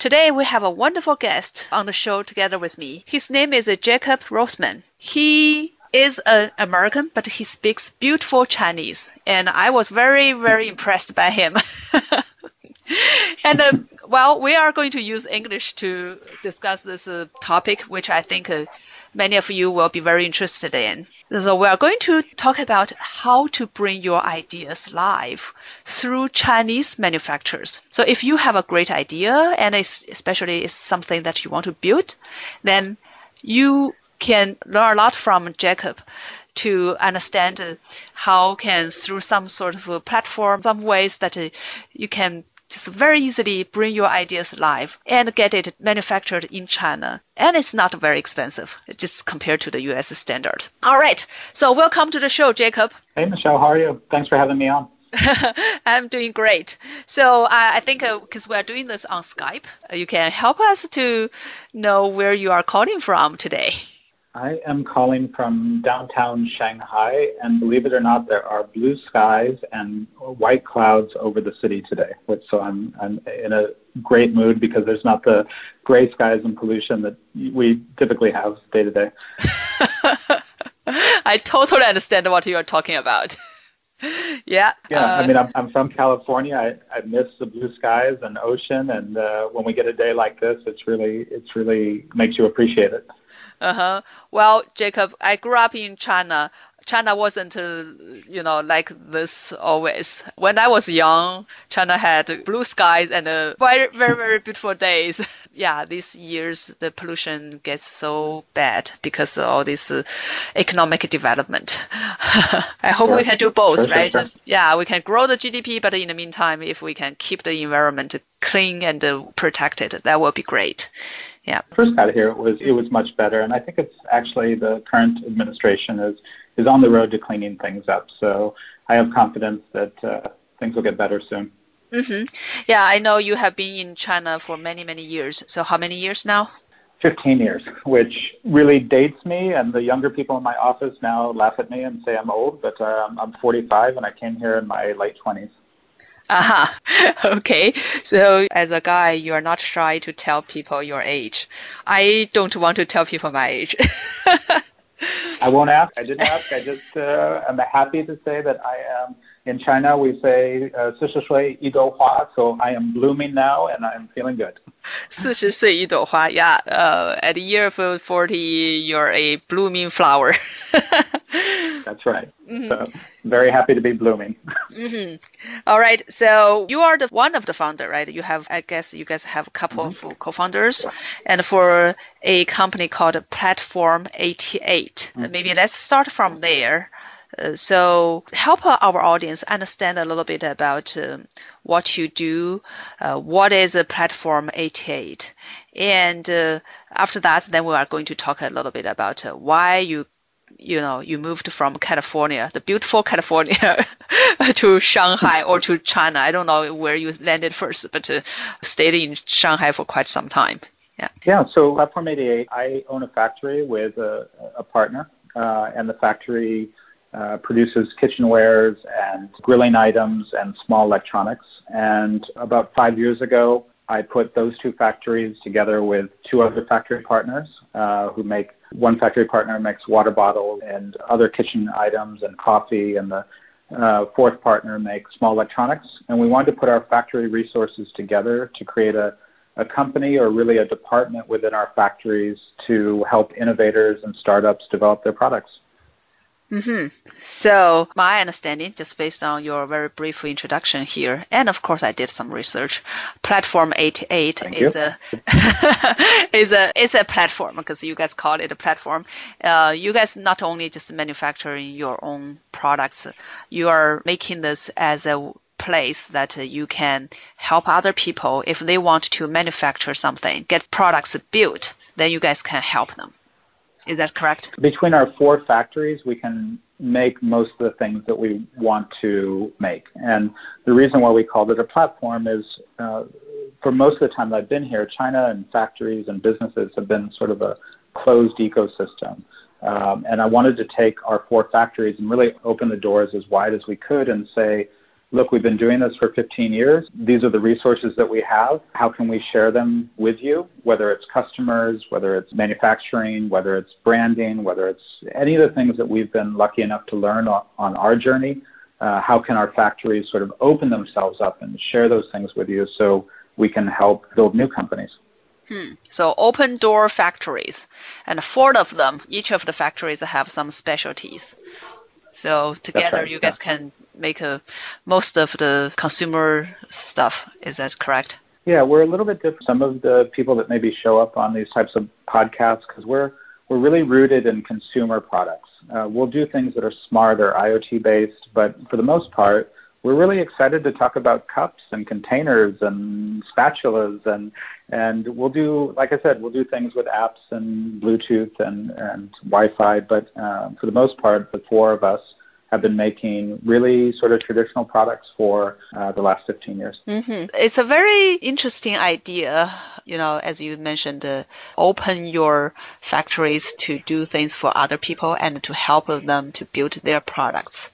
Today we have a wonderful guest on the show together with me. His name is Jacob Rothman. He is an American, but he speaks beautiful Chinese, and I was very, very impressed by him. and uh, well, we are going to use English to discuss this uh, topic, which I think uh, many of you will be very interested in. So we are going to talk about how to bring your ideas live through Chinese manufacturers. So if you have a great idea and it's, especially it's something that you want to build, then you can learn a lot from Jacob to understand how can through some sort of a platform, some ways that uh, you can just very easily bring your ideas live and get it manufactured in China. And it's not very expensive, just compared to the US standard. All right. So welcome to the show, Jacob. Hey, Michelle. How are you? Thanks for having me on. I'm doing great. So uh, I think because uh, we're doing this on Skype, uh, you can help us to know where you are calling from today. I am calling from downtown Shanghai, and believe it or not, there are blue skies and white clouds over the city today. Which So I'm I'm in a great mood because there's not the gray skies and pollution that we typically have day to day. I totally understand what you are talking about. yeah. Yeah. Uh, I mean, I'm, I'm from California. I, I miss the blue skies and ocean, and uh, when we get a day like this, it's really it's really makes you appreciate it. Uh huh. Well, Jacob, I grew up in China. China wasn't, uh, you know, like this always. When I was young, China had blue skies and uh, very, very, very beautiful days. yeah, these years the pollution gets so bad because of all this uh, economic development. I hope sure. we can do both, right? Yeah, we can grow the GDP, but in the meantime, if we can keep the environment clean and uh, protected, that will be great. Yeah. First got here, it was it was much better, and I think it's actually the current administration is is on the road to cleaning things up. So I have confidence that uh, things will get better soon. Mm-hmm. Yeah, I know you have been in China for many many years. So how many years now? 15 years, which really dates me, and the younger people in my office now laugh at me and say I'm old, but um, I'm 45 and I came here in my late 20s. Aha. Uh-huh. Okay. So as a guy, you are not shy to tell people your age. I don't want to tell people my age. I won't ask. I didn't ask. I just uh, am happy to say that I am in China. We say uh, 四十岁一朵花, so I am blooming now and I am feeling good. 四十岁一朵花, yeah. Uh, at the year of 40, you're a blooming flower. That's right. Mm-hmm. So very happy to be blooming. mm-hmm. All right. So you are the one of the founder, right? You have, I guess, you guys have a couple mm-hmm. of co-founders, and for a company called Platform 88. Mm-hmm. Maybe let's start from there. Uh, so help our audience understand a little bit about um, what you do, uh, what is a platform 88, and uh, after that, then we are going to talk a little bit about uh, why you you know you moved from California, the beautiful California, to Shanghai or to China. I don't know where you landed first, but uh, stayed in Shanghai for quite some time. Yeah. Yeah. So Platform 88, I own a factory with a, a partner, uh, and the factory uh, produces kitchenwares and grilling items and small electronics. And about five years ago, I put those two factories together with two other factory partners uh, who make one factory partner makes water bottles and other kitchen items and coffee, and the uh, fourth partner makes small electronics. And we wanted to put our factory resources together to create a, a company or really a department within our factories to help innovators and startups develop their products. Mm-hmm. So my understanding, just based on your very brief introduction here, and of course I did some research. Platform 88 Thank is you. a is a is a platform because you guys call it a platform. Uh, you guys not only just manufacturing your own products, you are making this as a place that uh, you can help other people if they want to manufacture something, get products built, then you guys can help them. Is that correct? Between our four factories, we can make most of the things that we want to make. And the reason why we called it a platform is uh, for most of the time that I've been here, China and factories and businesses have been sort of a closed ecosystem. Um, and I wanted to take our four factories and really open the doors as wide as we could and say, look, we've been doing this for 15 years. These are the resources that we have. How can we share them with you? Whether it's customers, whether it's manufacturing, whether it's branding, whether it's any of the things that we've been lucky enough to learn on, our journey. Uh, how can our factories sort of open themselves up and share those things with you so we can help build new companies? Hmm. So open door factories, and four of them, each of the factories have some specialties. So together, right, you guys yeah. can make a, most of the consumer stuff. Is that correct? Yeah, we're a little bit different. Some of the people that maybe show up on these types of podcasts because we're we're really rooted in consumer products. Uh, we'll do things that are smart or IoT based, but for the most part, we're really excited to talk about cups and containers and spatulas and and we'll do like I said, we'll do things with apps and Bluetooth and and Wi-Fi. But uh, for the most part, the four of us have been making really sort of traditional products for uh, the last 15 years. hmm It's a very interesting idea, you know, as you mentioned, uh, open your factories to do things for other people and to help them to build their products.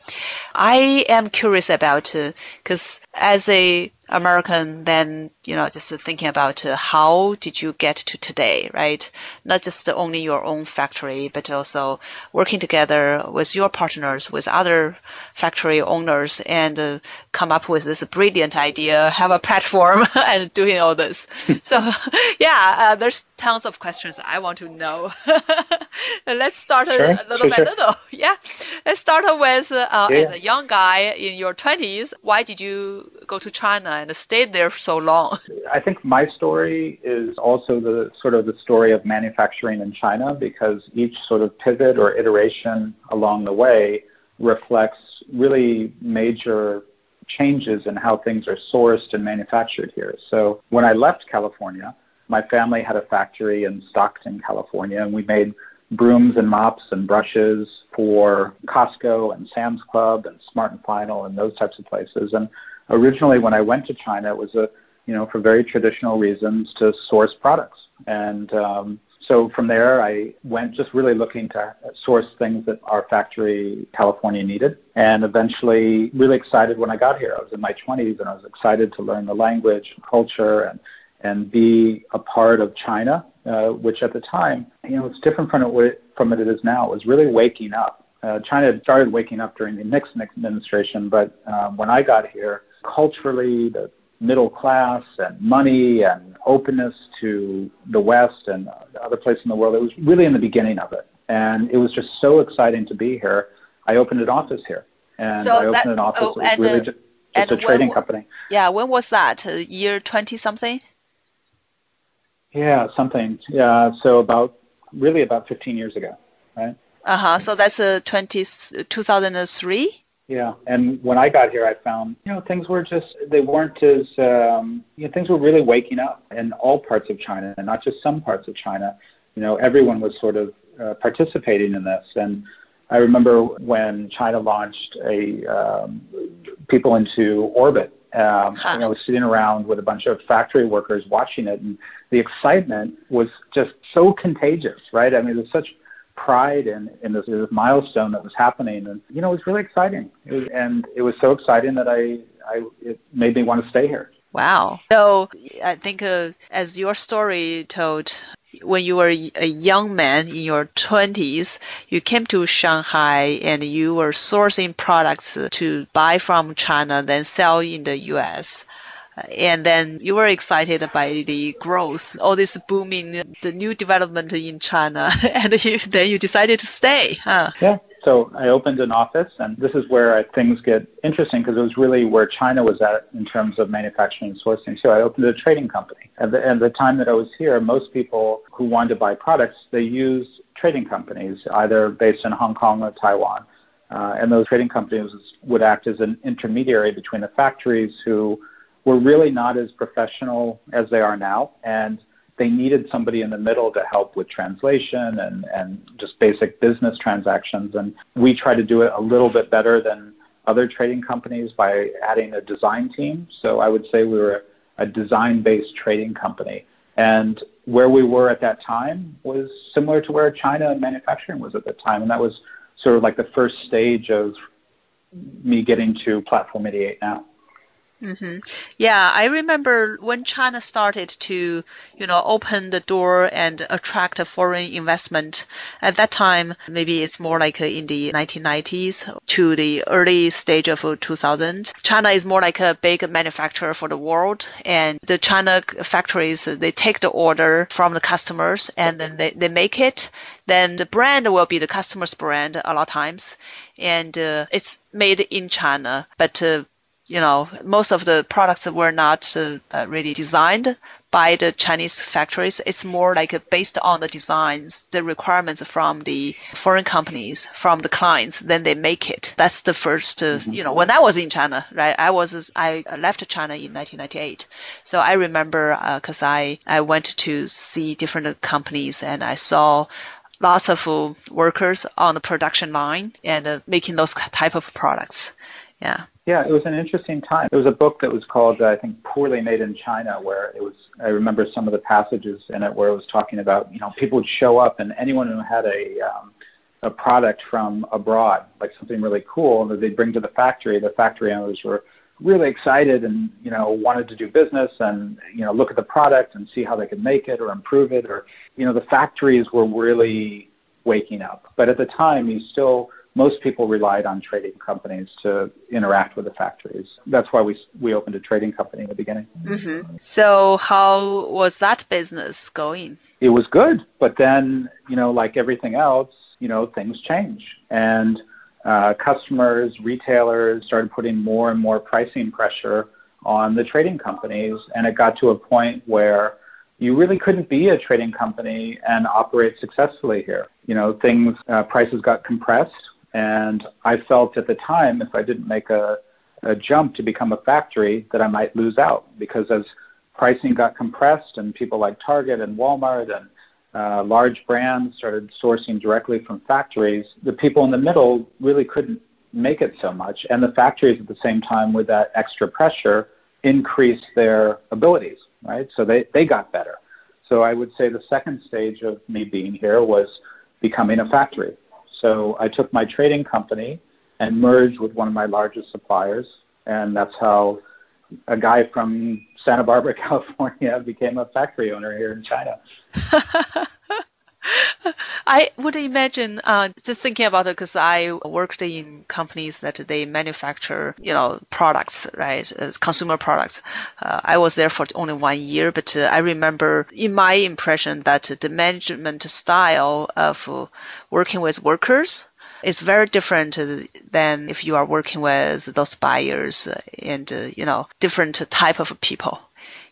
I am curious about, because as a American, then you know, just thinking about uh, how did you get to today, right? Not just only your own factory, but also working together with your partners, with other factory owners, and uh, come up with this brilliant idea, have a platform, and doing all this. so, yeah, uh, there's tons of questions I want to know. Let's start Sure, a little sure, by sure. little. Yeah, let's start with uh, Yeah, as a young guy in your 20s. Why did you go to China and stayed there for so long? I think my story is also the sort of the story of manufacturing in China because each sort of pivot or iteration along the way reflects really major changes in how things are sourced and manufactured here. So when I left California, my family had a factory in Stockton, California, and we made brooms and mops and brushes for Costco and Sam's Club and Smart and Final and those types of places. And originally, when I went to China, it was a you know for very traditional reasons to source products. And um, so from there, I went just really looking to source things that our factory California needed, and eventually really excited when I got here. I was in my 20s, and I was excited to learn the language, and culture, and and be a part of China, uh, which at the time, you know, it's different from it from it is now. It was really waking up. Uh, China started waking up during the Nixon administration, but um, when I got here, culturally, the middle class and money and openness to the West and the other places in the world, it was really in the beginning of it. And it was just so exciting to be here. I opened an office here. And So I opened that- an office oh, and, really just, just a when- trading company. Yeah, when was that? Uh, year 20 something? Yeah, something. Yeah, so about really about 15 years ago, right? Uh huh. So that's uh, 20, 2003? Yeah, and when I got here, I found you know things were just they weren't as um, you know things were really waking up in all parts of China, and not just some parts of China. You know, everyone was sort of uh, participating in this, and I remember when China launched a um, people into orbit. Um, Huh. You know, sitting around with a bunch of factory workers watching it, and the excitement was just so contagious, right? I mean, there's such pride in, in this, this milestone that was happening, and you know, it was really exciting. It was, and it was so exciting that I, I, it made me want to stay here. Wow. So I think uh, as your story told, when you were a young man in your 20s, you came to Shanghai and you were sourcing products to buy from China, then sell in the US. And then you were excited by the growth, all this booming, the new development in China, and you, then you decided to stay. Huh? Yeah. So I opened an office, and this is where things get interesting because it was really where China was at in terms of manufacturing and sourcing. So I opened a trading company. At the, at the time that I was here, most people who wanted to buy products, they used trading companies, either based in Hong Kong or Taiwan. Uh, and those trading companies would act as an intermediary between the factories who were really not as professional as they are now. And they needed somebody in the middle to help with translation and, and just basic business transactions. And we try to do it a little bit better than other trading companies by adding a design team. So I would say we were a design based trading company. And where we were at that time was similar to where China manufacturing was at the time. And that was sort of like the first stage of me getting to Platform 88 now. Mm-hmm. Yeah, I remember when China started to, you know, open the door and attract foreign investment. At that time, maybe it's more like in the 1990s to the early stage of 2000. China is more like a big manufacturer for the world, and the China factories they take the order from the customers and then they, they make it. Then the brand will be the customer's brand a lot of times, and uh, it's made in China, but uh, you know, most of the products were not uh, uh, really designed by the Chinese factories. It's more like based on the designs, the requirements from the foreign companies, from the clients, then they make it. That's the first, uh, mm-hmm. you know, when I was in China, right? I was, I left China in 1998. So I remember, because uh, I, I went to see different companies and I saw lots of workers on the production line and uh, making those type of products. Yeah. Yeah, it was an interesting time. There was a book that was called, uh, I think, Poorly Made in China, where it was, I remember some of the passages in it where it was talking about, you know, people would show up and anyone who had a, um, a product from abroad, like something really cool that they'd bring to the factory, the factory owners were really excited and, you know, wanted to do business and, you know, look at the product and see how they could make it or improve it or, you know, the factories were really waking up. But at the time, you still, most people relied on trading companies to interact with the factories. That's why we we opened a trading company in the beginning. Mm-hmm. So how was that business going? It was good, but then you know, like everything else, you know, things change, and uh, customers, retailers started putting more and more pricing pressure on the trading companies, and it got to a point where you really couldn't be a trading company and operate successfully here. You know, things uh, prices got compressed and I felt at the time if I didn't make a, a jump to become a factory that I might lose out because as pricing got compressed and people like Target and Walmart and uh, large brands started sourcing directly from factories, the people in the middle really couldn't make it so much. And the factories at the same time, with that extra pressure, increased their abilities, right? So they, they got better. So I would say the second stage of me being here was becoming a factory. So I took my trading company and merged with one of my largest suppliers, and that's how a guy from Santa Barbara, California, became a factory owner here in China. I would imagine, uh, just thinking about it, because I worked in companies that they manufacture, you know, products, right, As consumer products. Uh, I was there for only one year, but uh, I remember in my impression that the management style of working with workers is very different than if you are working with those buyers and, uh, you know, different type of people.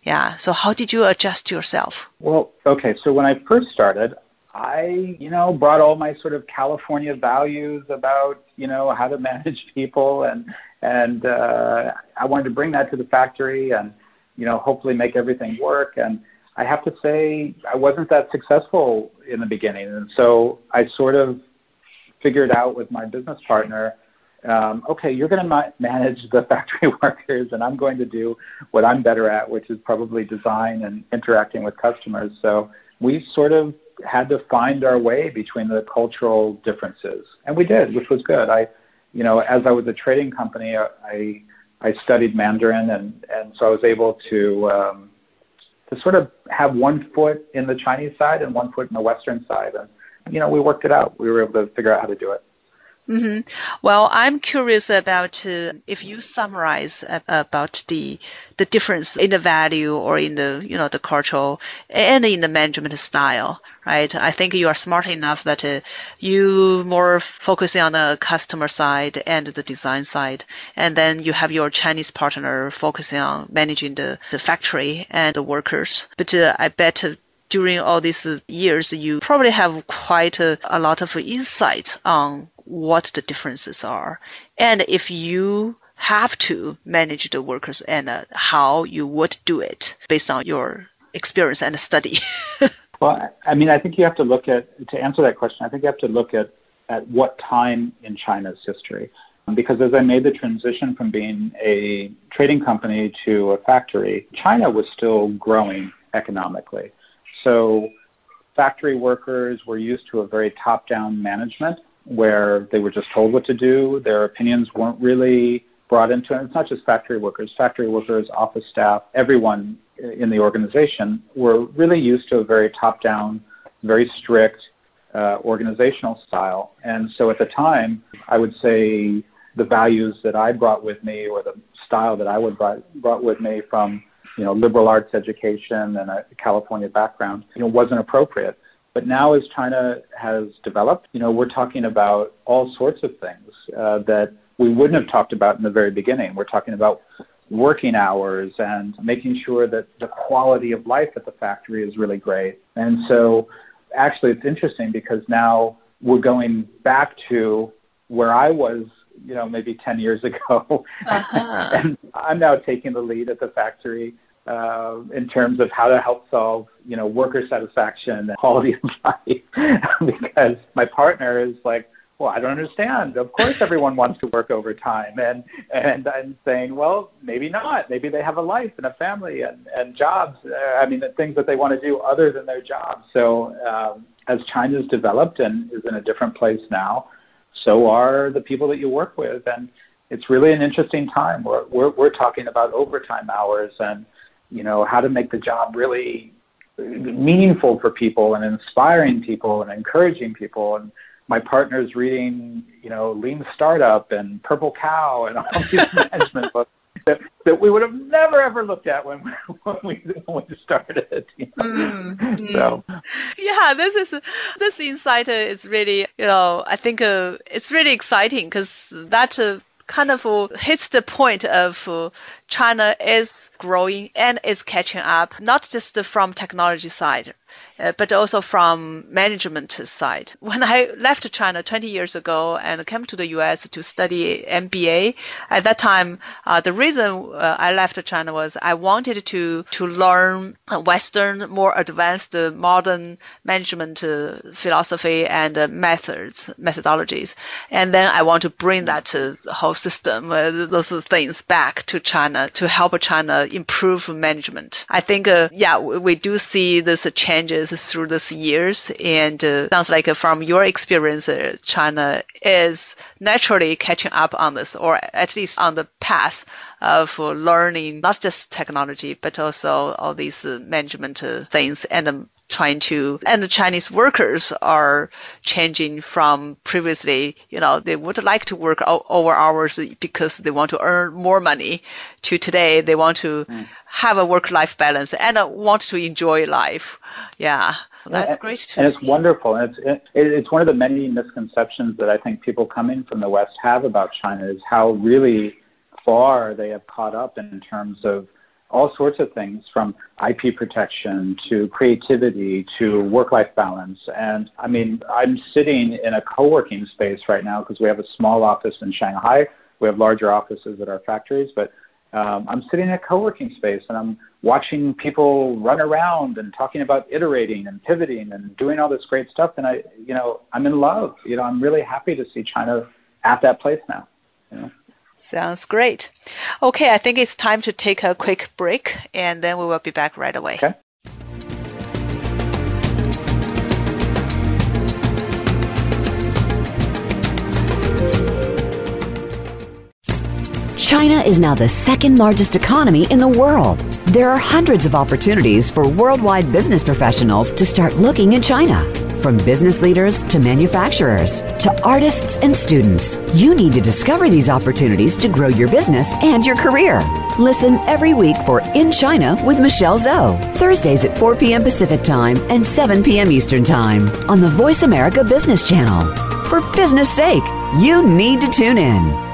Yeah. So how did you adjust yourself? Well, okay. So when I first started, I, you know, brought all my sort of California values about, you know, how to manage people, and and uh, I wanted to bring that to the factory, and you know, hopefully make everything work. And I have to say, I wasn't that successful in the beginning, and so I sort of figured out with my business partner. Um, okay, you're going to ma- manage the factory workers, and I'm going to do what I'm better at, which is probably design and interacting with customers. So we sort of had to find our way between the cultural differences, and we did, which was good. I, you know, as I was a trading company, I I studied Mandarin, and and so I was able to um, to sort of have one foot in the Chinese side and one foot in the Western side, and you know, we worked it out. We were able to figure out how to do it. Mm-hmm. Well, I'm curious about uh, if you summarize uh, about the the difference in the value or in the you know the cultural and in the management style, right? I think you are smart enough that uh, you more focusing on the customer side and the design side, and then you have your Chinese partner focusing on managing the the factory and the workers. But uh, I bet during all these years, you probably have quite a, a lot of insight on what the differences are. And if you have to manage the workers and uh, how you would do it based on your experience and study. well, I mean, I think you have to look at, to answer that question, I think you have to look at, at what time in China's history. Because as I made the transition from being a trading company to a factory, China was still growing economically. So factory workers were used to a very top down management where they were just told what to do. Their opinions weren't really brought into it. It's not just factory workers, factory workers, office staff, everyone in the organization were really used to a very top down, very strict uh, organizational style. And so at the time, I would say the values that I brought with me or the style that I would brought, brought with me from you know liberal arts education and a California background you know wasn't appropriate. But now, as China has developed, you know, we're talking about all sorts of things uh, that we wouldn't have talked about in the very beginning. We're talking about working hours and making sure that the quality of life at the factory is really great. And so, actually, it's interesting because now we're going back to where I was, you know, maybe 10 years ago. Uh-huh. and I'm now taking the lead at the factory uh, in terms of how to help solve, you know, worker satisfaction and quality of life. because my partner is like, well, I don't understand. Of course, everyone wants to work overtime, and and I'm saying, well, maybe not. Maybe they have a life and a family and and jobs. Uh, I mean, the things that they want to do other than their jobs. So um, as China's developed and is in a different place now, so are the people that you work with, and it's really an interesting time. We're we're, we're talking about overtime hours and you know, how to make the job really meaningful for people and inspiring people and encouraging people. And my partner's reading, you know, Lean Startup and Purple Cow and all these management books that, that we would have never ever looked at when when we when we started. You know? mm-hmm. So yeah, this is this insight is really you know I think uh, it's really exciting because that. Uh, kind of hits the point of China is growing and is catching up, not just from technology side, uh, but also from management side. When I left China 20 years ago and came to the U.S. to study MBA, at that time, uh, the reason uh, I left China was I wanted to to learn Western, more advanced, uh, modern management uh, philosophy and methods, methodologies, and then I want to bring that whole system, those things back to China to help China improve management. I think, yeah, we do see this changes through these years. And uh, sounds like uh, from your experience, uh, China is naturally catching up on this, or at least on the path of learning not just technology, but also all these management things and um, trying to, and the Chinese workers are changing from previously, you know, they would like to work over hours because they want to earn more money to today they want to mm. have a work-life balance and uh, want to enjoy life. Yeah. That's and, great. And it's wonderful. And it's, it, it's one of the many misconceptions that I think people coming from the West have about China is how really far they have caught up in terms of all sorts of things from IP protection to creativity to work life balance. And I mean, I'm sitting in a co working space right now because we have a small office in Shanghai. We have larger offices at our factories, but um, I'm sitting in a co working space and I'm watching people run around and talking about iterating and pivoting and doing all this great stuff. And I, you know, I'm in love. You know, I'm really happy to see China at that place now. You know? Sounds great. Okay, I think it's time to take a quick break and then we will be back right away. Okay. China is now the second largest economy in the world. There are hundreds of opportunities for worldwide business professionals to start looking in China. From business leaders to manufacturers to artists and students, you need to discover these opportunities to grow your business and your career. Listen every week for In China with Michelle Zhou, Thursdays at 4 p.m. Pacific Time and 7 p.m. Eastern Time on the Voice America Business Channel. For business sake, you need to tune in.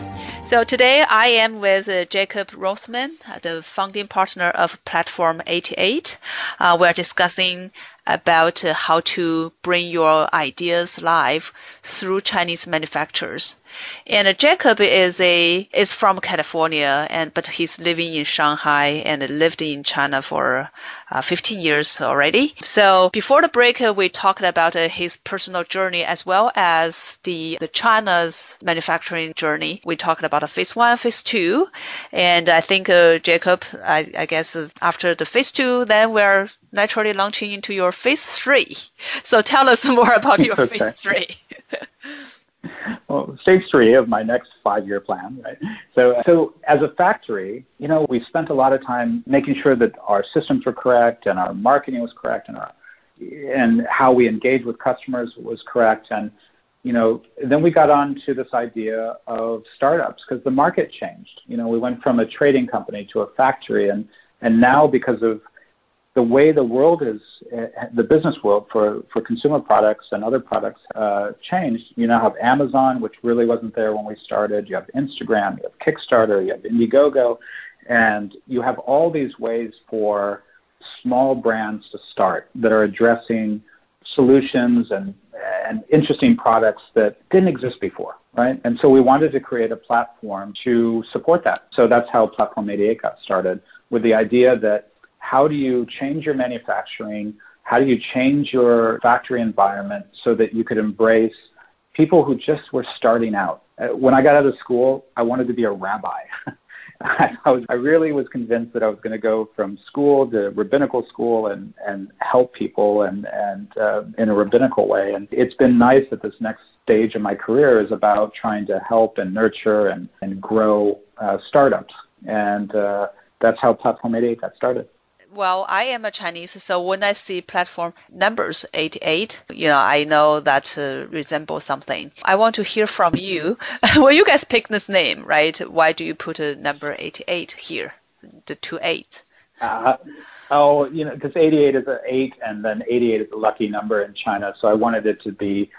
So today I am with uh, Jacob Rothman, the founding partner of Platform 88. Uh, we're discussing about uh, how to bring your ideas live through Chinese manufacturers. And uh, Jacob is a is from California, and but he's living in Shanghai and lived in China for uh, 15 years already. So before the break, uh, we talked about uh, his personal journey as well as the the China's manufacturing journey. We talked about a phase one, phase two, and I think uh, Jacob, I, I guess after the phase two, then we're naturally launching into your phase three. So tell us more about your okay. phase three. well, stage three of my next five-year plan, right? So, so as a factory, you know, we spent a lot of time making sure that our systems were correct and our marketing was correct and our and how we engage with customers was correct. And you know, then we got on to this idea of startups because the market changed. You know, we went from a trading company to a factory, and and now because of the way the world is, uh, the business world for, for consumer products and other products uh, changed. You now have Amazon, which really wasn't there when we started. You have Instagram, you have Kickstarter, you have Indiegogo, and you have all these ways for small brands to start that are addressing solutions and, and interesting products that didn't exist before, right? And so we wanted to create a platform to support that. So that's how Platform 88 got started with the idea that how do you change your manufacturing? How do you change your factory environment so that you could embrace people who just were starting out? Uh, when I got out of school, I wanted to be a rabbi. I, was, I really was convinced that I was going to go from school to rabbinical school and, and help people and, and uh, in a rabbinical way. And it's been nice that this next stage of my career is about trying to help and nurture and, and grow uh, startups. And uh, that's how Platform 88 got started well, I am a Chinese, so when I see platform numbers 88, you know, I know that uh, resembles something. I want to hear from you. well, you guys pick this name, right? Why do you put a number 88 here, the two eight? Uh, oh, you know, because 88 is an eight, and then 88 is a lucky number in China, so I wanted it to be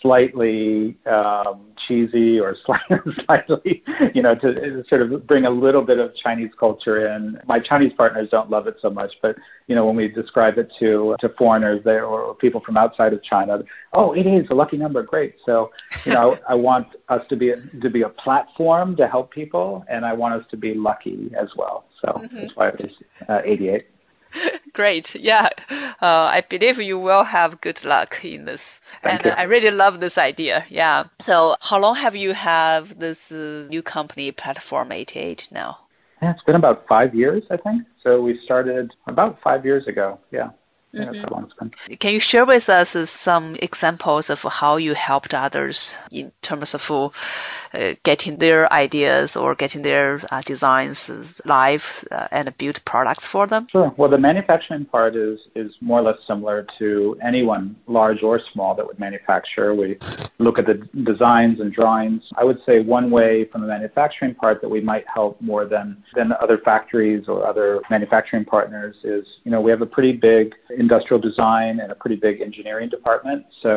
slightly um, cheesy or slightly, you know, to sort of bring a little bit of Chinese culture in. My Chinese partners don't love it so much, but you know, when we describe it to to foreigners there or people from outside of China, oh, it is a lucky number, great. So, you know, I want us to be to be a platform to help people, and I want us to be lucky as well. So mm-hmm. that's why it was uh, 88. Great. Yeah. Uh, I believe you will have good luck in this. Thank and you. I really love this idea. Yeah. So how long have you have this uh, new company, Platform 88 now? Yeah, it's been about five years, I think. So we started about five years ago. Yeah. Mm-hmm. Can you share with us some examples of how you helped others in terms of uh, getting their ideas or getting their uh, designs live uh, and build products for them? Sure. Well, the manufacturing part is is more or less similar to anyone, large or small, that would manufacture. We look at the designs and drawings. I would say one way from the manufacturing part that we might help more than than other factories or other manufacturing partners is, you know, we have a pretty big industrial design and a pretty big engineering department. So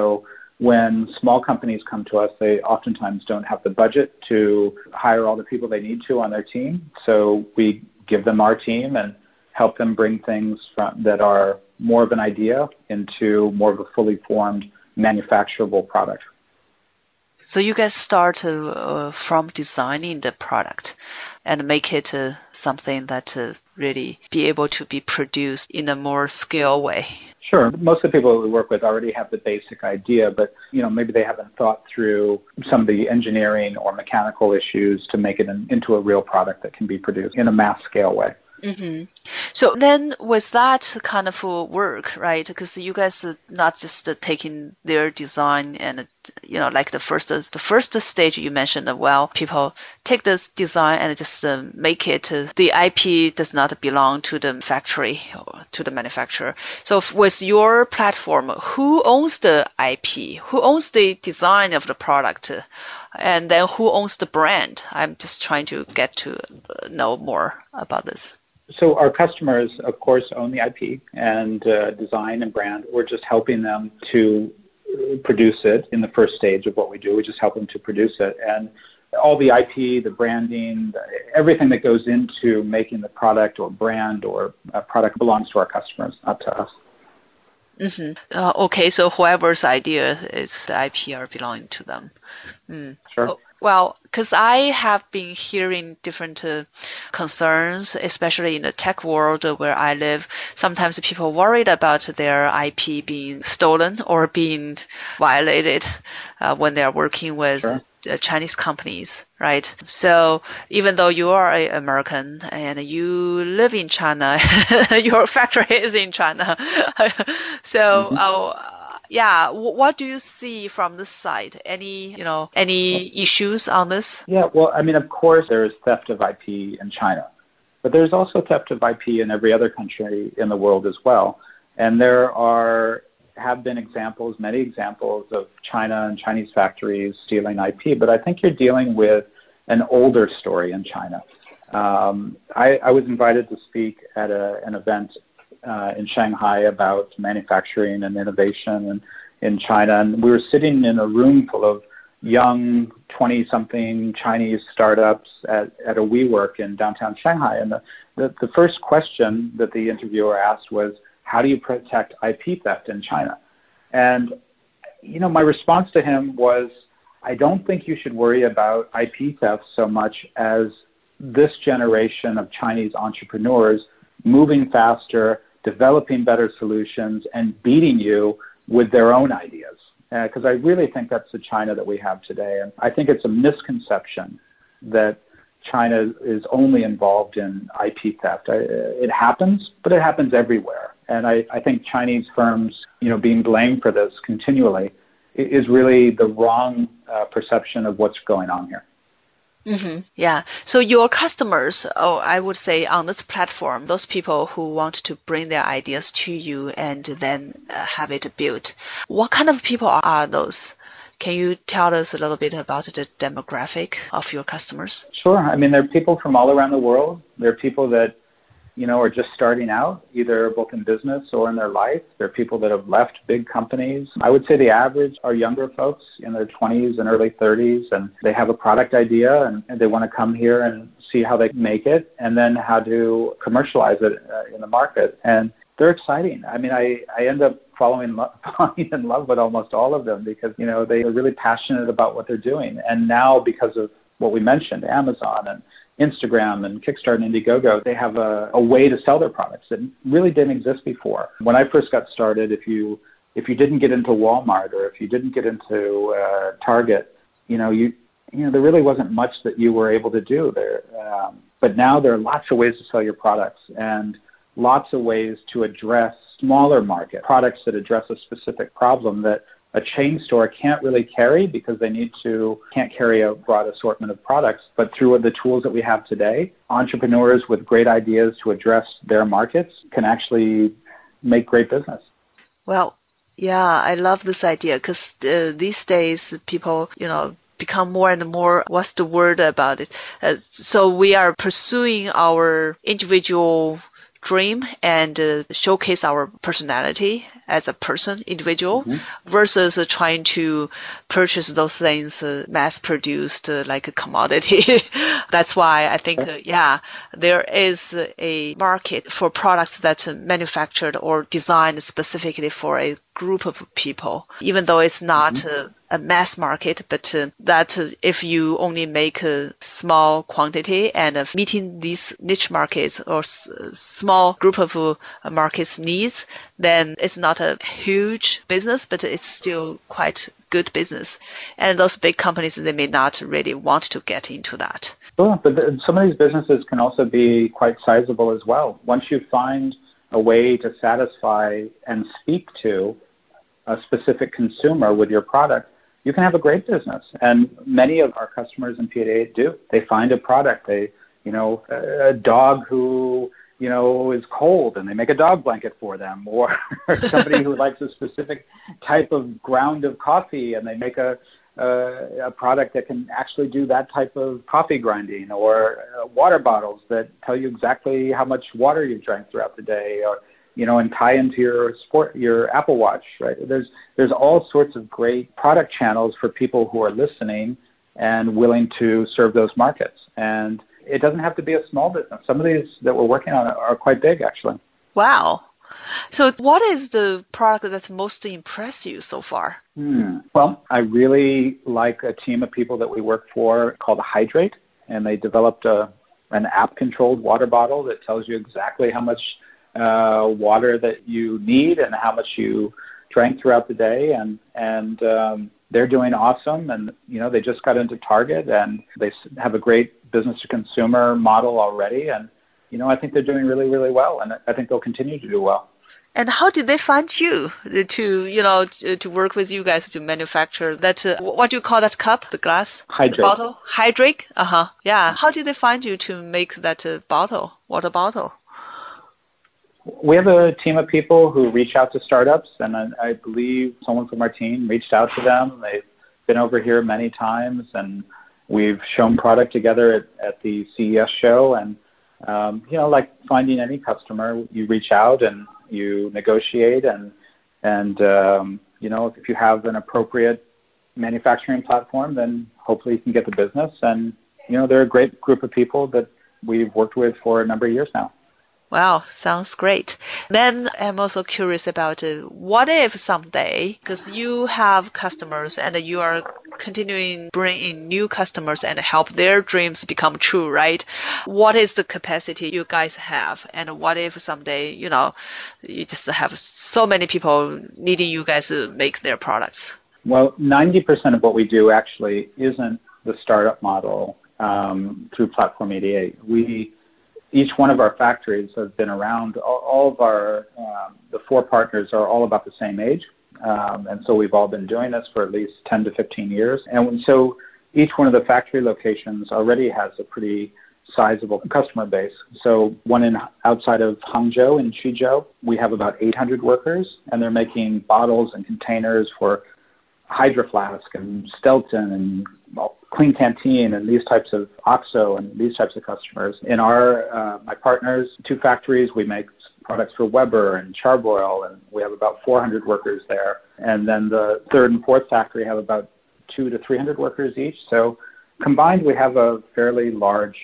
when small companies come to us, they oftentimes don't have the budget to hire all the people they need to on their team. So we give them our team and help them bring things from, that are more of an idea into more of a fully formed manufacturable product. So you guys start uh, from designing the product and make it uh, something that uh, really be able to be produced in a more scale way. Sure. Most of the people we work with already have the basic idea, but you know maybe they haven't thought through some of the engineering or mechanical issues to make it an, into a real product that can be produced in a mass scale way. Mm-hmm. So then, with that kind of work, right? Because you guys are not just taking their design and you know, like the first the first stage you mentioned. Well, people take this design and just uh, make it. Uh, the IP does not belong to the factory or to the manufacturer. So with your platform, who owns the IP? Who owns the design of the product? And then who owns the brand? I'm just trying to get to know more about this. So our customers, of course, own the IP and uh, design and brand. We're just helping them to produce it in the first stage of what we do. We just help them to produce it, and all the IP, the branding, everything that goes into making the product or brand or a product belongs to our customers, not to us. Mm-hmm. Uh, okay, so whoever's idea is the IP are belonging to them. Mm. Sure. Well, because I have been hearing different uh, concerns, especially in the tech world where I live. Sometimes people worried about their IP being stolen or being violated uh, when they are working with sure. Uh, Chinese companies, right? So even though you are an American and you live in China, your factory is in China. so. Mm-hmm. Uh, yeah, what do you see from this side? Any, you know, any issues on this? Yeah, well, I mean, of course, there is theft of IP in China, but there's also theft of IP in every other country in the world as well. And there are have been examples, many examples of China and Chinese factories stealing IP, but I think you're dealing with an older story in China. Um, I, I, was invited to speak at a, an event uh, in Shanghai about manufacturing and innovation and in China. And we were sitting in a room full of young 20 something Chinese startups at, at a WeWork in downtown Shanghai. And the, the, the first question that the interviewer asked was, How do you protect IP theft in China? And, you know, my response to him was, I don't think you should worry about IP theft so much as this generation of Chinese entrepreneurs moving faster developing better solutions, and beating you with their own ideas. Because uh, I really think that's the China that we have today. And I think it's a misconception that China is only involved in IP theft. I, it happens, but it happens everywhere. And I, I think Chinese firms, you know, being blamed for this continually is really the wrong uh, perception of what's going on here. Mm-hmm. Yeah. So your customers, oh, I would say on this platform, those people who want to bring their ideas to you and then uh, have it built, what kind of people are those? Can you tell us a little bit about the demographic of your customers? Sure. I mean, there are people from all around the world. There are people that you know, are just starting out, either both in business or in their life. They're people that have left big companies. I would say the average are younger folks in their 20s and early 30s, and they have a product idea and, and they want to come here and see how they make it and then how to commercialize it uh, in the market. And they're exciting. I mean, I, I end up falling, falling in love with almost all of them because, you know, they are really passionate about what they're doing. And now because of what we mentioned, Amazon and Instagram and Kickstarter and Indiegogo, they have a, a way to sell their products that really didn't exist before. When I first got started, if you if you didn't get into Walmart or if you didn't get into uh, Target, you know you you know there really wasn't much that you were able to do there. Um, but now there are lots of ways to sell your products and lots of ways to address smaller market products that address a specific problem that a chain store can't really carry because they need to can't carry a broad assortment of products. But through the tools that we have today entrepreneurs with great ideas to address their markets can actually make great business. Well yeah i love this idea because uh, these days people you know become more and more what's the word about it? Uh, so we are pursuing our individual dream and uh, showcase our personality as a person, individual, mm-hmm. versus uh, trying to purchase those things uh, mass produced uh, like a commodity. That's why I think, uh, yeah, there is a market for products that's manufactured or designed specifically for a group of people, even though it's not mm-hmm. A mass market, but uh, that uh, if you only make a small quantity and uh, meeting these niche markets or s- small group of uh, markets needs, then it's not a huge business, but it's still quite good business. And those big companies, they may not really want to get into that. Sure, but the, some of these businesses can also be quite sizable as well. Once you find a way to satisfy and speak to a specific consumer with your product, you can have a great business. And many of our customers in P88 do. They find a product. They, you know, a dog who, you know, is cold and they make a dog blanket for them, or somebody who likes a specific type of ground of coffee and they make a, a, a product that can actually do that type of coffee grinding, or uh, water bottles that tell you exactly how much water you've drank throughout the day, or you know, and tie into your sport, your Apple Watch, right? There's there's all sorts of great product channels for people who are listening and willing to serve those markets. And it doesn't have to be a small business. Some of these that we're working on are quite big, actually. Wow. So, what is the product that's most impressed you so far? Hmm. Well, I really like a team of people that we work for called Hidrate, and they developed a an app-controlled water bottle that tells you exactly how much uh, water that you need and how much you drank throughout the day, and and um, they're doing awesome. And you know, they just got into Target, and they have a great business to consumer model already, and you know, I think they're doing really, really well, and I think they'll continue to do well. And how did they find you to, you know, to, work with you guys to manufacture that? Uh, what do you call that cup? The glass? Hidrate. The bottle? Hidrate? Uh huh. Yeah. How did they find you to make that uh, bottle, water bottle? We have a team of people who reach out to startups, and I, I believe someone from our team reached out to them. They've been over here many times, and we've shown product together at, at the CES show. And um, you know, like finding any customer, you reach out and you negotiate, and and um, you know, if you have an appropriate manufacturing platform, then hopefully you can get the business. And you know, they're a great group of people that we've worked with for a number of years now. Wow, sounds great. Then I'm also curious about uh, what if someday, because you have customers and you are continuing bring in new customers and help their dreams become true, right? What is the capacity you guys have? And what if someday, you know, you just have so many people needing you guys to make their products? Well, 90% of what we do actually isn't the startup model um, through Platform 88. We each one of our factories has been around. All, all of our um, the four partners are all about the same age, um, and so we've all been doing this for at least 10 to 15 years. And so each one of the factory locations already has a pretty sizable customer base. So one in outside of Hangzhou in Quzhou, we have about 800 workers, and they're making bottles and containers for Hydro Flask and Stelton and Klean Kanteen and these types of OXO and these types of customers. In our uh, my partners, two factories, we make products for Weber and Charbroil, and we have about 400 workers there. And then the third and fourth factory have about two to 300 workers each. So combined, we have a fairly large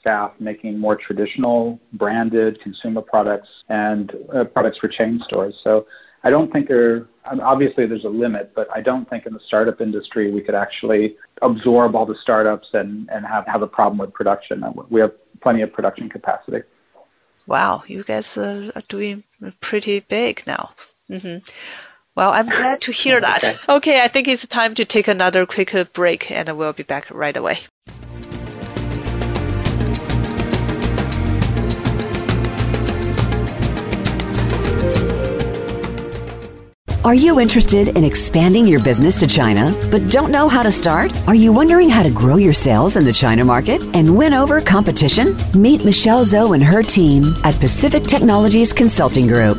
staff making more traditional branded consumer products and uh, products for chain stores. So I don't think there, obviously there's a limit, but I don't think in the startup industry we could actually absorb all the startups and, and have, have a problem with production. We have plenty of production capacity. Wow, you guys are doing pretty big now. Mm-hmm. Well, I'm glad to hear that. Okay. okay, I think it's time to take another quick break and we'll be back right away. Are you interested in expanding your business to China, but don't know how to start? Are you wondering how to grow your sales in the China market and win over competition? Meet Michelle Zhou and her team at Pacific Technologies Consulting Group.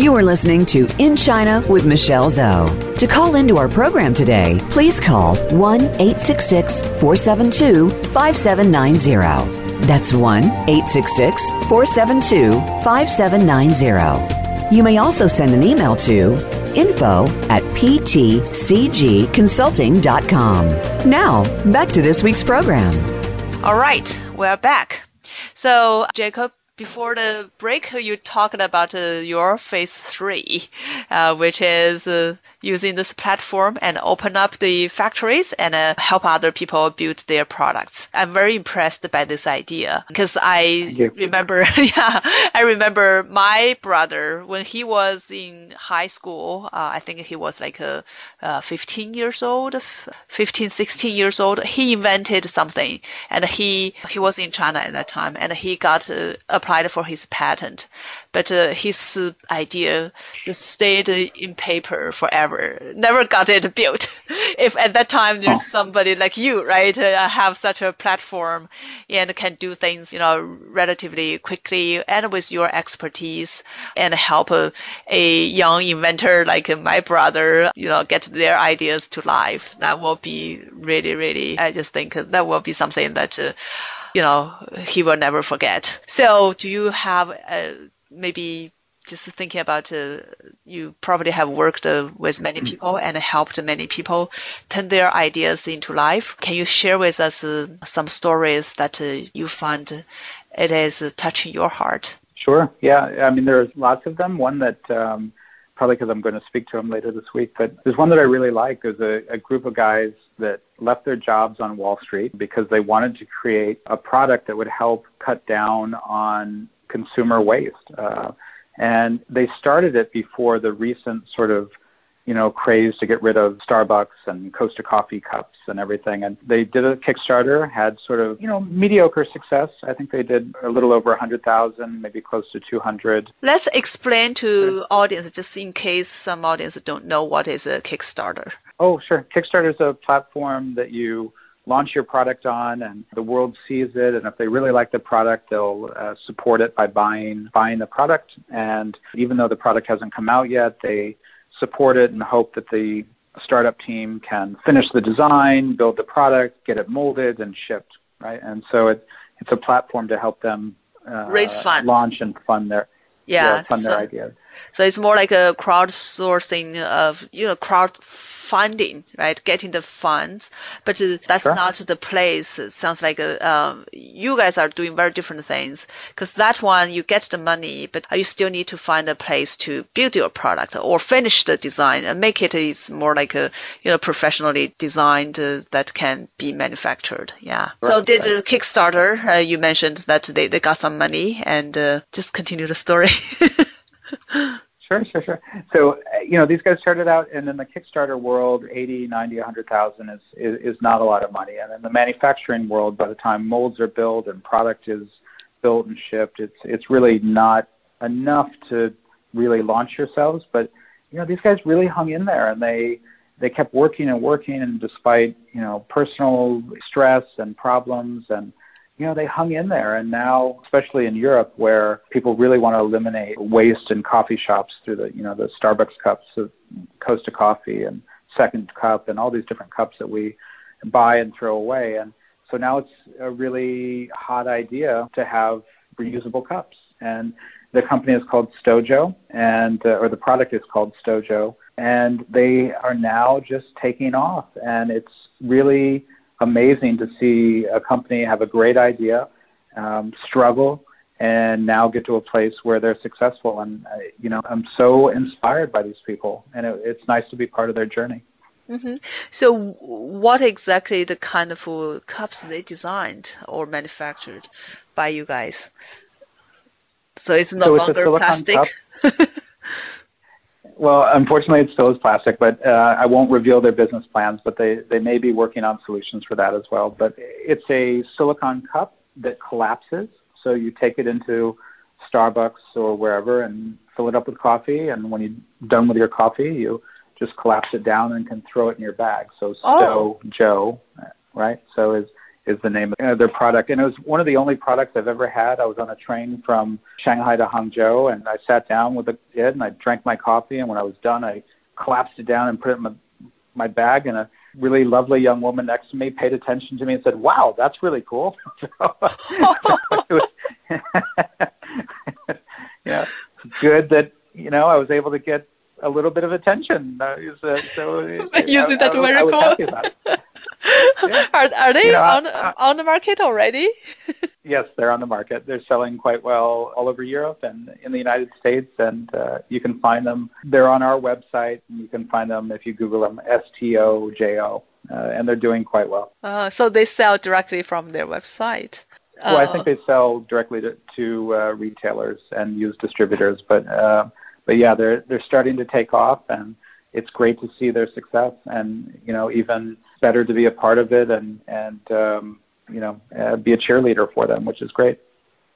You are listening to In China with Michelle Zhou. To call into our program today, please call 1 866 472 5790. That's 1 866 472 5790. You may also send an email to info at ptcgconsulting.com. Now, back to this week's program. All right, we're back. So, Jacob, before the break, you talked about uh, your phase three, uh, which is uh, using this platform and open up the factories and uh, help other people build their products. I'm very impressed by this idea because I remember, yeah, I remember my brother when he was in high school. Uh, I think he was like uh, 15 years old, 15, 16 years old. He invented something and he he was in China at that time and he got applied applied for his patent, but uh, his idea just stayed in paper forever, never got it built. if at that time there's oh. somebody like you, right, uh, have such a platform and can do things, you know, relatively quickly and with your expertise and help a, a young inventor like my brother, you know, get their ideas to life, that will be really, really, I just think that will be something that uh, you know, he will never forget. So do you have uh, maybe just thinking about uh, you probably have worked uh, with many people and helped many people turn their ideas into life. Can you share with us uh, some stories that uh, you find it is touching your heart? Sure. Yeah. I mean, there's lots of them. One that um, probably because I'm going to speak to them later this week. But there's one that I really like. There's a, a group of guys that left their jobs on Wall Street because they wanted to create a product that would help cut down on consumer waste. Uh, and they started it before the recent sort of you know, craze to get rid of Starbucks and Costa Coffee cups and everything. And they did a Kickstarter, had sort of, you know, mediocre success. I think they did a little over 100,000, maybe close to 200. Let's explain to audience, just in case some audience don't know what is a Kickstarter. Oh, sure. Kickstarter is a platform that you launch your product on and the world sees it and if they really like the product they'll uh, support it by buying buying the product and even though the product hasn't come out yet they support it and hope that the startup team can finish the design, build the product, get it molded and shipped, right? And so it, it's a platform to help them uh, raise funds, launch and fund their yeah, yeah fund so, their ideas. So it's more like a crowdsourcing of you know crowd funding, right? Getting the funds, but uh, that's sure. not the place. It sounds like uh, um, you guys are doing very different things because that one you get the money, but you still need to find a place to build your product or finish the design and make it is more like a you know professionally designed uh, that can be manufactured. Yeah. Right. So did right. Kickstarter? Uh, you mentioned that they, they got some money and uh, just continue the story. Sure, sure, sure. So, uh, you know, these guys started out, and in the Kickstarter world, 80, 90, 100,000 is, is, is not a lot of money. And in the manufacturing world, by the time molds are built and product is built and shipped, it's, it's really not enough to really launch yourselves. But, you know, these guys really hung in there and they, they kept working and working, and despite, you know, personal stress and problems and, you know, they hung in there. And now, especially in Europe, where people really want to eliminate waste in coffee shops through the, you know, the Starbucks cups of Costa Coffee and Second Cup and all these different cups that we buy and throw away. And so now it's a really hot idea to have reusable cups. And the company is called Stojo, and uh, or the product is called Stojo, and they are now just taking off. And it's really amazing to see a company have a great idea, um, struggle, and now get to a place where they're successful. And uh, you know, I'm so inspired by these people, and it, it's nice to be part of their journey. Mm-hmm. So, what exactly the kind of uh, cups they designed or manufactured by you guys? So it's no so longer plastic. Well, unfortunately, it still is plastic, but uh, I won't reveal their business plans. But they they may be working on solutions for that as well. But it's a silicon cup that collapses, so you take it into Starbucks or wherever and fill it up with coffee. And when you're done with your coffee, you just collapse it down and can throw it in your bag. So Stow oh. Joe, right? So is is the name of uh, their product. And it was one of the only products I've ever had. I was on a train from Shanghai to Hangzhou, and I sat down with a kid and I drank my coffee. And when I was done, I collapsed it down and put it in my, my bag. And a really lovely young woman next to me paid attention to me and said, "Wow, that's really cool." so, yeah, good that you know I was able to get a little bit of attention. Uh, so, so using that I, very I, I cool. happy about it. Yeah. Are are they You know, on I- on the market already? Yes, they're on the market. They're selling quite well all over Europe and in the United States, and uh, you can find them. They're on our website, and you can find them if you Google them, S T O J O, uh, and they're doing quite well. Uh, so they sell directly from their website. Well, I Uh, think they sell directly to, to uh, retailers and use distributors, but uh, but yeah, they're they're starting to take off, and it's great to see their success, and you know even better to be a part of it, and and um, you know uh, be a cheerleader for them, which is great.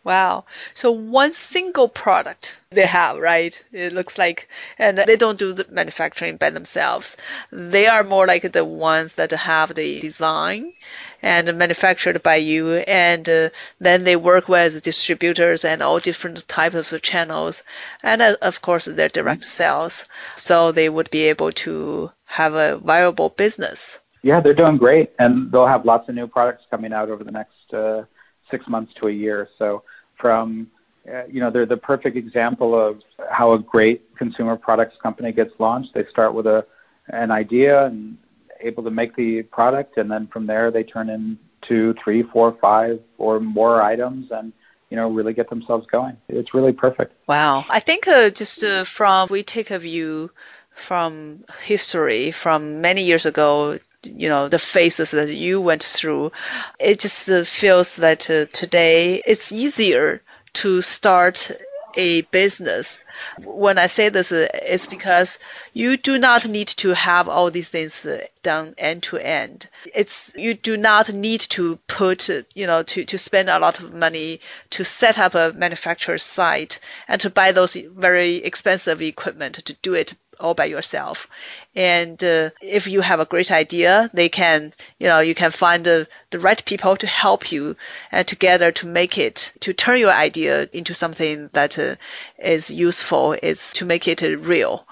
Wow. So one single product they have, right? It looks like, and they don't do the manufacturing by themselves. They are more like the ones that have the design and manufactured by you. And uh, then they work with distributors and all different types of channels. And uh, of course, their direct sales. So they would be able to have a viable business. Yeah, they're doing great, and they'll have lots of new products coming out over the next uh, six months to a year. So, from uh, you know, they're the perfect example of how a great consumer products company gets launched. They start with a an idea and able to make the product, and then from there they turn into three, four, five, or more items, and you know, really get themselves going. It's really perfect. Wow. I think uh, just uh, from we take a view from history from many years ago, you know, the phases that you went through, it just uh, feels that uh, today it's easier to start a business. When I say this, uh, it's because you do not need to have all these things uh, done end to end. It's you do not need to put, you know, to, to spend a lot of money to set up a manufacturer site and to buy those very expensive equipment to do it all by yourself. And uh, if you have a great idea, they can, you know, you can find the, the right people to help you and together to make it, to turn your idea into something that uh, is useful, is to make it uh, real.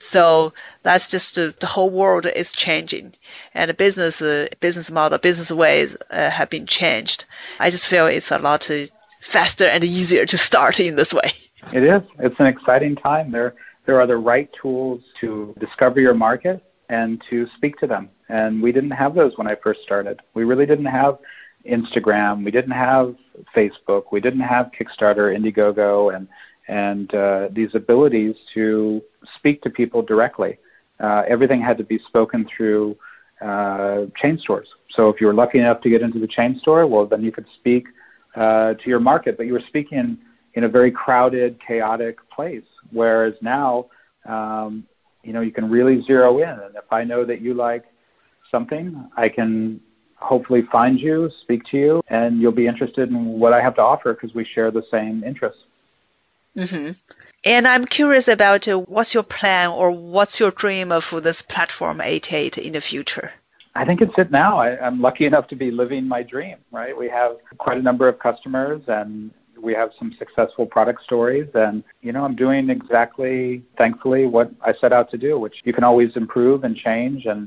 So that's just uh, the whole world is changing, and the business uh, business model, business ways uh, have been changed. I just feel it's a lot uh, faster and easier to start in this way. It is. It's an exciting time. There, there are the right tools to discover your market and to speak to them. And we didn't have those when I first started. We really didn't have Instagram. We didn't have Facebook. We didn't have Kickstarter, Indiegogo, and and uh, these abilities to speak to people directly. Uh, everything had to be spoken through uh, chain stores. So if you were lucky enough to get into the chain store, well, then you could speak uh, to your market, but you were speaking in, in a very crowded, chaotic place. Whereas now, um, you know, you can really zero in. And if I know that you like something, I can hopefully find you, speak to you, and you'll be interested in what I have to offer because we share the same interests. hmm And I'm curious about uh, what's your plan or what's your dream of this platform 88 in the future? I think it's it now. I, I'm lucky enough to be living my dream, right? We have quite a number of customers and we have some successful product stories. And you know i'm doing exactly thankfully what i set out to do which you can always improve and change and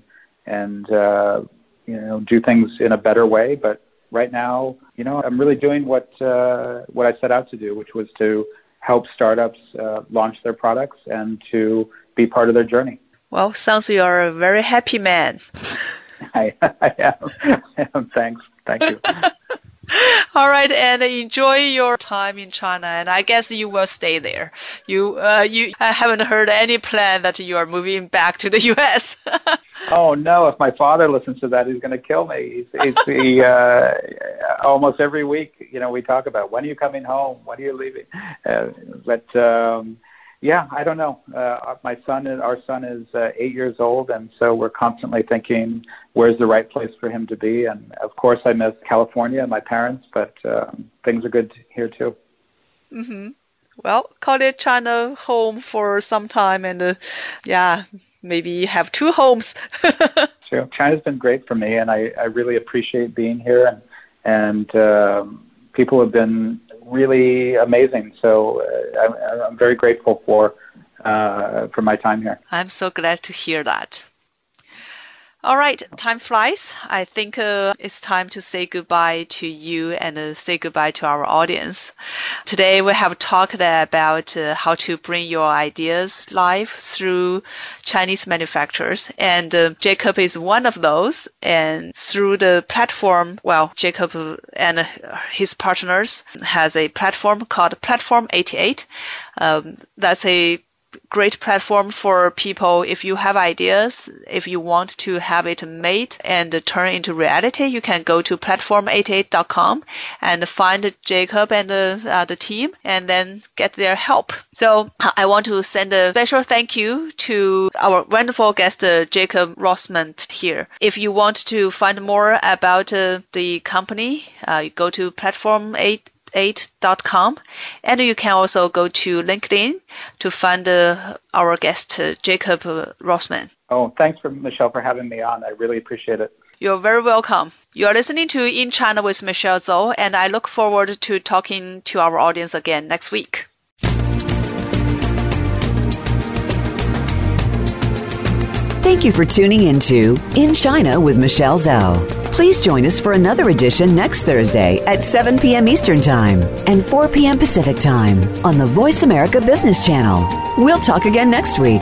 and uh, you know do things in a better way. But right now you know i'm really doing what uh, what i set out to do which was to help startups uh, launch their products and to be part of their journey. Well, sounds you're a very happy man. i, I am, I am. Thanks. Thank you All right, and enjoy your time in China, and I guess you will stay there. You, uh, you, I haven't heard any plan that you are moving back to the U.S. Oh no! If my father listens to that, he's going to kill me. He's, he's he, uh, almost every week, you know, we talk about when are you coming home, when are you leaving. Uh, but um, yeah, I don't know. Uh, my son, is, our son, is uh, eight years old, and so we're constantly thinking, where's the right place for him to be? And of course, I miss California and my parents, but um, things are good here too. hmm Well, call it China home for some time, and uh, yeah, maybe have two homes. Sure. China's been great for me, and I, I really appreciate being here and, and um, people have been really amazing. So uh, I'm, I'm, very grateful for uh, for my time here. I'm so glad to hear that. All right, time flies. I think uh, it's time to say goodbye to you and uh, say goodbye to our audience. Today we have talked about uh, how to bring your ideas live through Chinese manufacturers, and uh, Jacob is one of those. And through the platform, well, Jacob and his partners has a platform called Platform 88. Um, that's a great platform for people if you have ideas if you want to have it made and turn into reality you can go to platform88.com and find jacob and the, uh, the team and then get their help. So i want to send a special thank you to our wonderful guest uh, jacob rothman here. If you want to find more about uh, the company uh, go to platform 8 8.com. And you can also go to LinkedIn to find uh, our guest, uh, Jacob Rothman. Oh, thanks for Michelle for having me on. I really appreciate it. You're very welcome. You are listening to In China with Michelle Zhou, and I look forward to talking to our audience again next week. Thank you for tuning into In China with Michelle Zhou. Please join us for another edition next Thursday at 7 p.m. Eastern Time and 4 p.m. Pacific Time on the Voice America Business Channel. We'll talk again next week.